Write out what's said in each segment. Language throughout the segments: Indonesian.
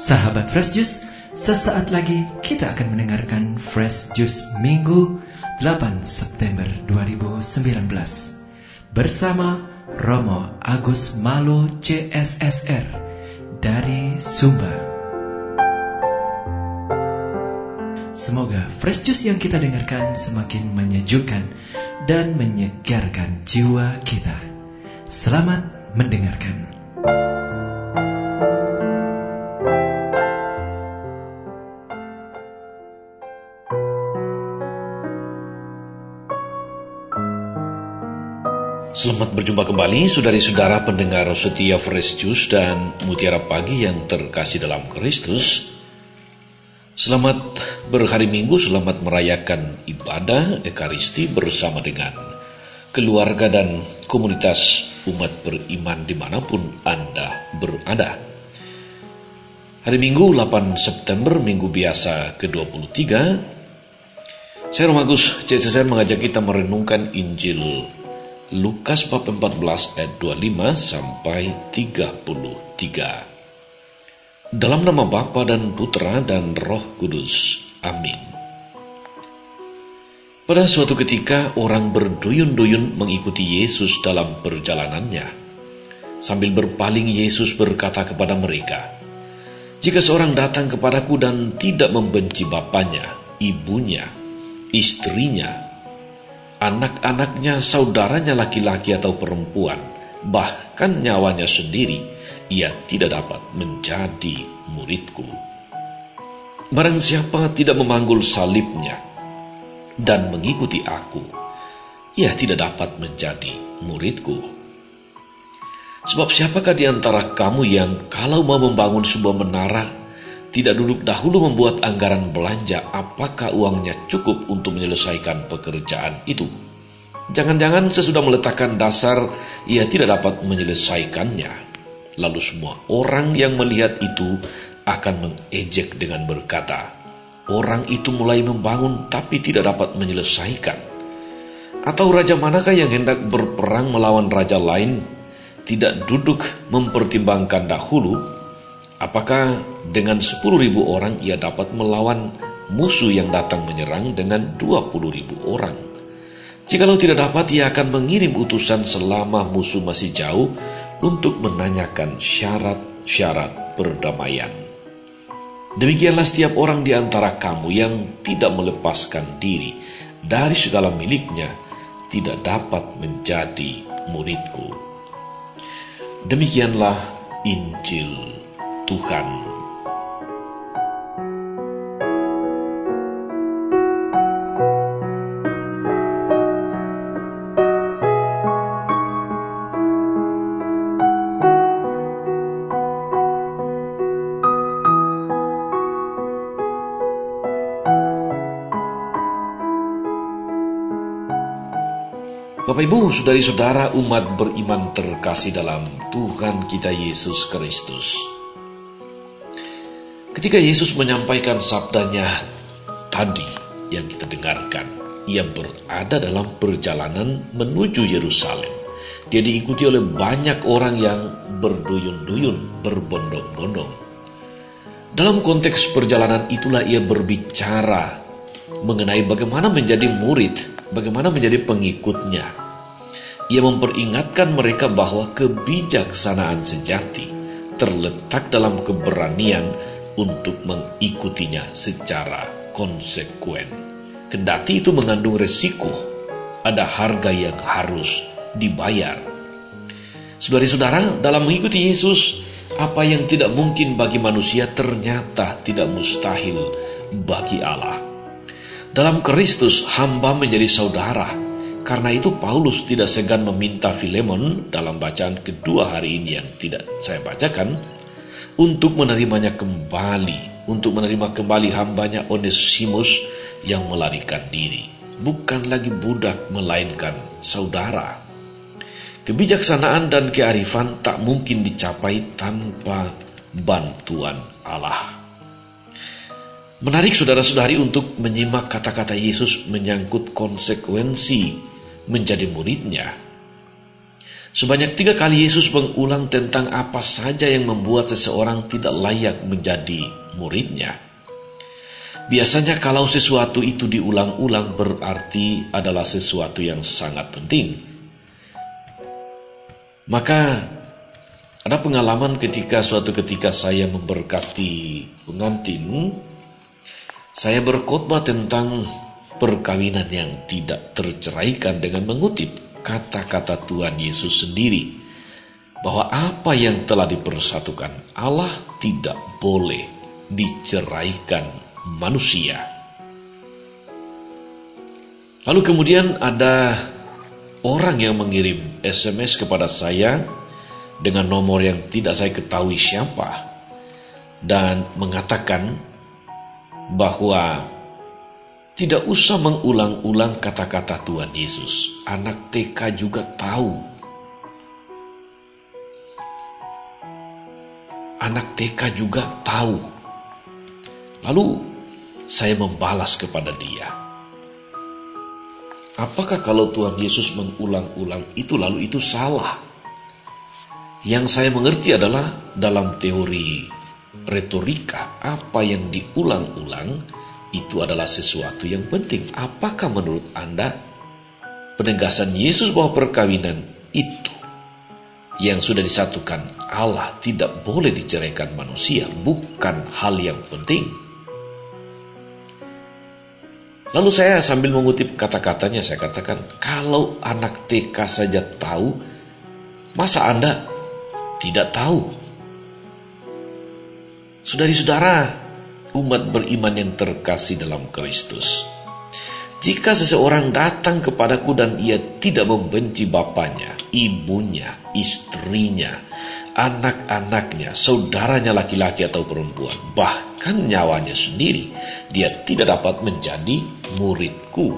Sahabat Fresh Juice, sesaat lagi kita akan mendengarkan Fresh Juice Minggu 8 September 2019 bersama Romo Agus Malo CSSR dari Sumba. Semoga Fresh Juice yang kita dengarkan semakin menyejukkan dan menyegarkan jiwa kita. Selamat mendengarkan. Selamat berjumpa kembali, saudari-saudara pendengar setia Fresh Juice dan Mutiara Pagi yang terkasih dalam Kristus. Selamat berhari Minggu, selamat merayakan ibadah Ekaristi bersama dengan keluarga dan komunitas umat beriman di mana pun Anda berada. Hari Minggu 8 September, Minggu biasa ke-23, saya Romagus CCSR mengajak kita merenungkan Injil Lukas bab 14 ayat 25 sampai 33. Dalam nama Bapa dan Putra dan Roh Kudus. Amin. Pada suatu ketika orang berduyun-duyun mengikuti Yesus dalam perjalanannya. Sambil berpaling Yesus berkata kepada mereka, Jika seorang datang kepadaku dan tidak membenci bapaknya, ibunya, istrinya, anak-anaknya, saudaranya laki-laki atau perempuan, bahkan nyawanya sendiri, ia tidak dapat menjadi muridku. Barang siapa tidak memanggul salibnya dan mengikuti aku, ia tidak dapat menjadi muridku. Sebab siapakah di antara kamu yang kalau mau membangun sebuah menara, tidak duduk dahulu membuat anggaran belanja apakah uangnya cukup untuk menyelesaikan pekerjaan itu. Jangan-jangan sesudah meletakkan dasar ia tidak dapat menyelesaikannya. Lalu semua orang yang melihat itu akan mengejek dengan berkata, Orang itu mulai membangun tapi tidak dapat menyelesaikan. Atau raja manakah yang hendak berperang melawan raja lain tidak duduk mempertimbangkan dahulu Apakah dengan 10 ribu orang ia dapat melawan musuh yang datang menyerang dengan 20 ribu orang? Jikalau tidak dapat, ia akan mengirim utusan selama musuh masih jauh untuk menanyakan syarat-syarat perdamaian. Demikianlah setiap orang di antara kamu yang tidak melepaskan diri dari segala miliknya tidak dapat menjadi muridku. Demikianlah Injil Tuhan. Bapak Ibu, saudari-saudara umat beriman terkasih dalam Tuhan kita Yesus Kristus. Ketika Yesus menyampaikan sabdanya tadi yang kita dengarkan, ia berada dalam perjalanan menuju Yerusalem. Dia diikuti oleh banyak orang yang berduyun-duyun, berbondong-bondong. Dalam konteks perjalanan itulah ia berbicara mengenai bagaimana menjadi murid, bagaimana menjadi pengikutnya. Ia memperingatkan mereka bahwa kebijaksanaan sejati terletak dalam keberanian untuk mengikutinya secara konsekuen. Kendati itu mengandung resiko, ada harga yang harus dibayar. Saudara-saudara, dalam mengikuti Yesus, apa yang tidak mungkin bagi manusia ternyata tidak mustahil bagi Allah. Dalam Kristus, hamba menjadi saudara. Karena itu Paulus tidak segan meminta Filemon dalam bacaan kedua hari ini yang tidak saya bacakan, untuk menerimanya kembali, untuk menerima kembali hambanya Onesimus yang melarikan diri. Bukan lagi budak, melainkan saudara. Kebijaksanaan dan kearifan tak mungkin dicapai tanpa bantuan Allah. Menarik saudara-saudari untuk menyimak kata-kata Yesus menyangkut konsekuensi menjadi muridnya. Sebanyak tiga kali Yesus mengulang tentang apa saja yang membuat seseorang tidak layak menjadi muridnya. Biasanya kalau sesuatu itu diulang-ulang berarti adalah sesuatu yang sangat penting. Maka ada pengalaman ketika suatu ketika saya memberkati pengantin, saya berkhotbah tentang perkawinan yang tidak terceraikan dengan mengutip kata-kata Tuhan Yesus sendiri bahwa apa yang telah dipersatukan Allah tidak boleh diceraikan manusia. Lalu kemudian ada orang yang mengirim SMS kepada saya dengan nomor yang tidak saya ketahui siapa dan mengatakan bahwa tidak usah mengulang-ulang kata-kata Tuhan Yesus. Anak TK juga tahu. Anak TK juga tahu. Lalu saya membalas kepada dia. Apakah kalau Tuhan Yesus mengulang-ulang itu lalu itu salah? Yang saya mengerti adalah dalam teori retorika apa yang diulang-ulang itu adalah sesuatu yang penting. Apakah menurut Anda penegasan Yesus bahwa perkawinan itu yang sudah disatukan Allah tidak boleh diceraikan manusia bukan hal yang penting? Lalu saya sambil mengutip kata-katanya saya katakan, kalau anak TK saja tahu, masa Anda tidak tahu? Saudari-saudara, umat beriman yang terkasih dalam Kristus. Jika seseorang datang kepadaku dan ia tidak membenci bapaknya, ibunya, istrinya, anak-anaknya, saudaranya laki-laki atau perempuan, bahkan nyawanya sendiri, dia tidak dapat menjadi muridku.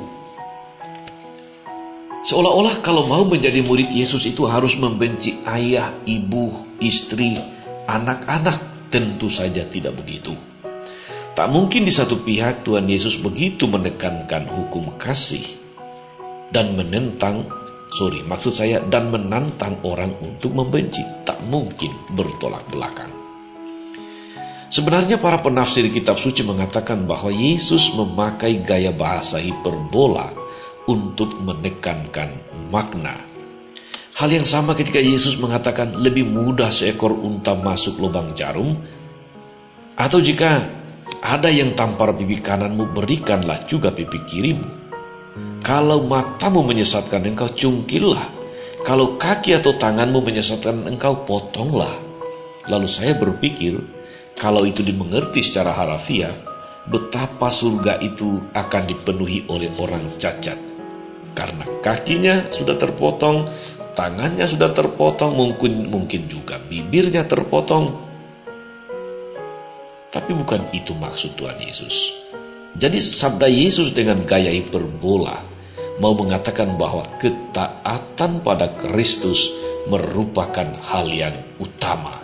Seolah-olah kalau mau menjadi murid Yesus itu harus membenci ayah, ibu, istri, anak-anak. Tentu saja tidak begitu. Tak mungkin di satu pihak Tuhan Yesus begitu menekankan hukum kasih dan menentang, sorry, maksud saya dan menantang orang untuk membenci. Tak mungkin bertolak belakang. Sebenarnya para penafsir kitab suci mengatakan bahwa Yesus memakai gaya bahasa hiperbola untuk menekankan makna. Hal yang sama ketika Yesus mengatakan lebih mudah seekor unta masuk lubang jarum, atau jika ada yang tampar pipi kananmu, berikanlah juga pipi kirimu. Kalau matamu menyesatkan engkau, cungkillah. Kalau kaki atau tanganmu menyesatkan engkau, potonglah. Lalu saya berpikir, kalau itu dimengerti secara harafiah, betapa surga itu akan dipenuhi oleh orang cacat. Karena kakinya sudah terpotong, tangannya sudah terpotong, mungkin mungkin juga bibirnya terpotong, tapi bukan itu maksud Tuhan Yesus. Jadi sabda Yesus dengan gaya hiperbola mau mengatakan bahwa ketaatan pada Kristus merupakan hal yang utama.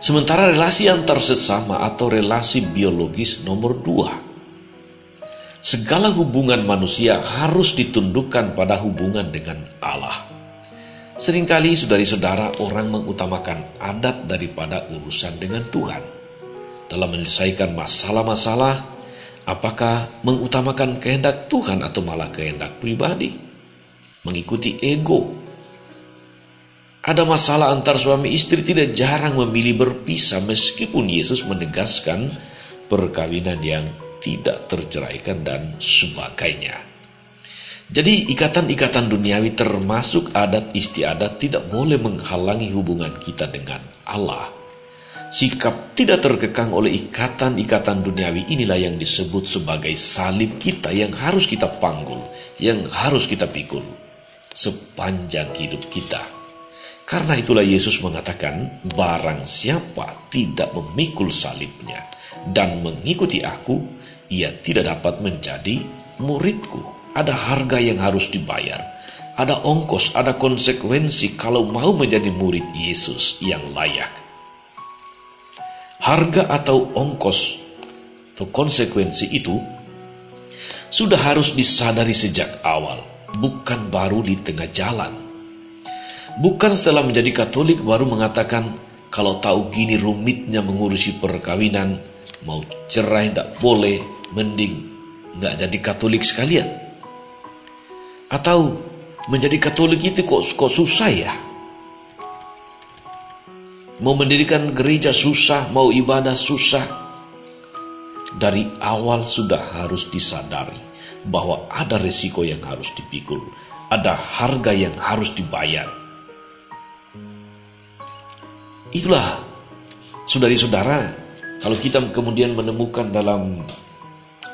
Sementara relasi antar sesama atau relasi biologis nomor dua. Segala hubungan manusia harus ditundukkan pada hubungan dengan Allah. Seringkali saudari-saudara orang mengutamakan adat daripada urusan dengan Tuhan dalam menyelesaikan masalah-masalah, apakah mengutamakan kehendak Tuhan atau malah kehendak pribadi? Mengikuti ego. Ada masalah antar suami istri tidak jarang memilih berpisah meskipun Yesus menegaskan perkawinan yang tidak terceraikan dan sebagainya. Jadi ikatan-ikatan duniawi termasuk adat istiadat tidak boleh menghalangi hubungan kita dengan Allah. Sikap tidak terkekang oleh ikatan-ikatan duniawi inilah yang disebut sebagai salib kita yang harus kita panggul, yang harus kita pikul sepanjang hidup kita. Karena itulah Yesus mengatakan, barang siapa tidak memikul salibnya dan mengikuti aku, ia tidak dapat menjadi muridku. Ada harga yang harus dibayar. Ada ongkos, ada konsekuensi kalau mau menjadi murid Yesus yang layak harga atau ongkos atau konsekuensi itu sudah harus disadari sejak awal, bukan baru di tengah jalan. Bukan setelah menjadi Katolik baru mengatakan kalau tahu gini rumitnya mengurusi perkawinan, mau cerai tidak boleh, mending nggak jadi Katolik sekalian. Atau menjadi Katolik itu kok, kok susah ya? Mau mendirikan gereja susah, mau ibadah susah. Dari awal sudah harus disadari bahwa ada resiko yang harus dipikul, ada harga yang harus dibayar. Itulah, saudari-saudara, kalau kita kemudian menemukan dalam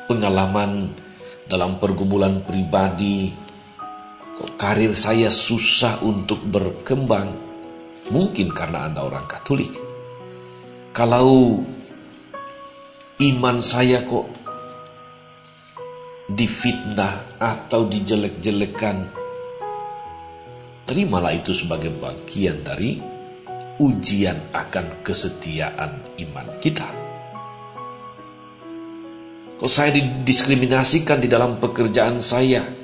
pengalaman, dalam pergumulan pribadi, kok karir saya susah untuk berkembang, Mungkin karena Anda orang Katolik. Kalau iman saya kok difitnah atau dijelek-jelekan, terimalah itu sebagai bagian dari ujian akan kesetiaan iman kita. Kok saya didiskriminasikan di dalam pekerjaan saya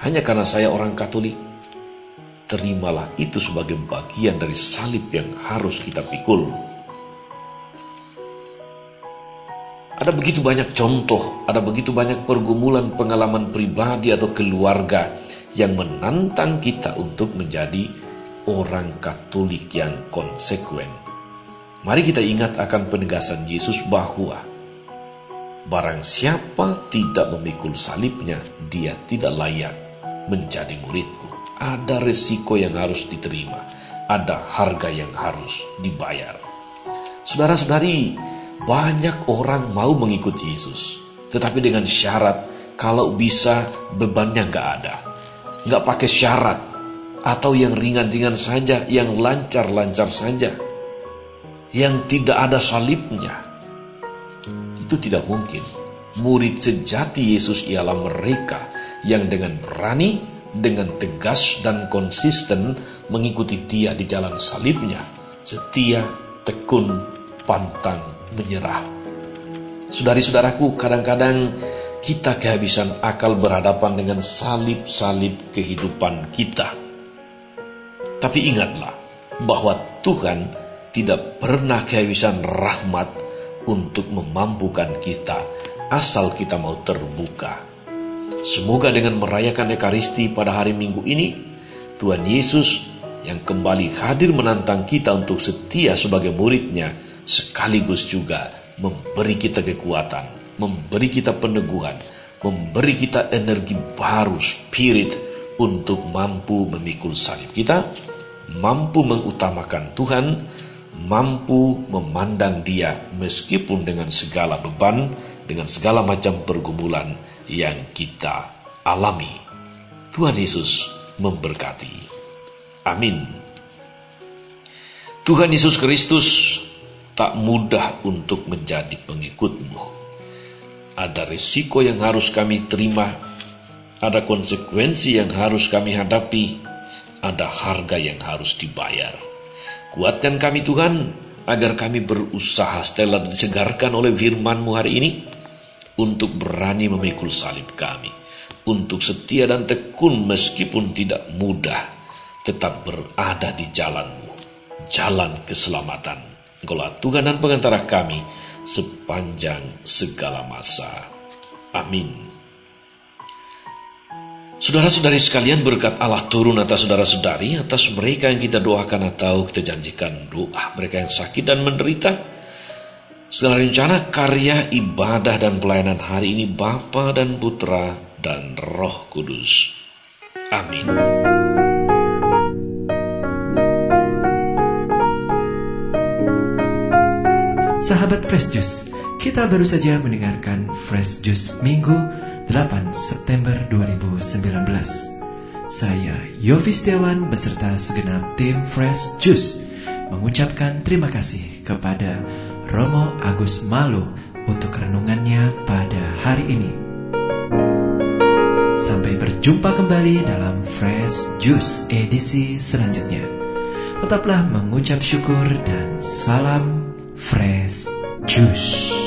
hanya karena saya orang Katolik? terimalah itu sebagai bagian dari salib yang harus kita pikul. Ada begitu banyak contoh, ada begitu banyak pergumulan pengalaman pribadi atau keluarga yang menantang kita untuk menjadi orang Katolik yang konsekuen. Mari kita ingat akan penegasan Yesus bahwa barang siapa tidak memikul salibnya, dia tidak layak menjadi muridku ada resiko yang harus diterima, ada harga yang harus dibayar. Saudara-saudari, banyak orang mau mengikuti Yesus, tetapi dengan syarat kalau bisa bebannya nggak ada, nggak pakai syarat, atau yang ringan-ringan saja, yang lancar-lancar saja, yang tidak ada salibnya. Itu tidak mungkin. Murid sejati Yesus ialah mereka yang dengan berani dengan tegas dan konsisten mengikuti dia di jalan salibnya, setia, tekun, pantang, menyerah. Saudari-saudaraku, kadang-kadang kita kehabisan akal berhadapan dengan salib-salib kehidupan kita. Tapi ingatlah bahwa Tuhan tidak pernah kehabisan rahmat untuk memampukan kita asal kita mau terbuka Semoga dengan merayakan Ekaristi pada hari Minggu ini, Tuhan Yesus yang kembali hadir menantang kita untuk setia sebagai muridnya, sekaligus juga memberi kita kekuatan, memberi kita peneguhan, memberi kita energi baru, spirit, untuk mampu memikul salib kita, mampu mengutamakan Tuhan, mampu memandang dia meskipun dengan segala beban, dengan segala macam pergumulan, yang kita alami. Tuhan Yesus memberkati. Amin. Tuhan Yesus Kristus tak mudah untuk menjadi pengikutmu. Ada risiko yang harus kami terima, ada konsekuensi yang harus kami hadapi, ada harga yang harus dibayar. Kuatkan kami Tuhan, agar kami berusaha setelah disegarkan oleh firman-Mu hari ini, untuk berani memikul salib kami, untuk setia dan tekun meskipun tidak mudah, tetap berada di jalanmu, jalan keselamatan. Engkaulah Tuhan dan pengantara kami sepanjang segala masa. Amin. Saudara-saudari sekalian berkat Allah turun atas saudara-saudari, atas mereka yang kita doakan atau kita janjikan doa, mereka yang sakit dan menderita, Segala rencana karya ibadah dan pelayanan hari ini Bapa dan Putra dan Roh Kudus. Amin. Sahabat Fresh Juice, kita baru saja mendengarkan Fresh Juice Minggu 8 September 2019. Saya Yofi Setiawan beserta segenap tim Fresh Juice mengucapkan terima kasih kepada Romo Agus Malu untuk renungannya pada hari ini. Sampai berjumpa kembali dalam Fresh Juice edisi selanjutnya. Tetaplah mengucap syukur dan salam Fresh Juice.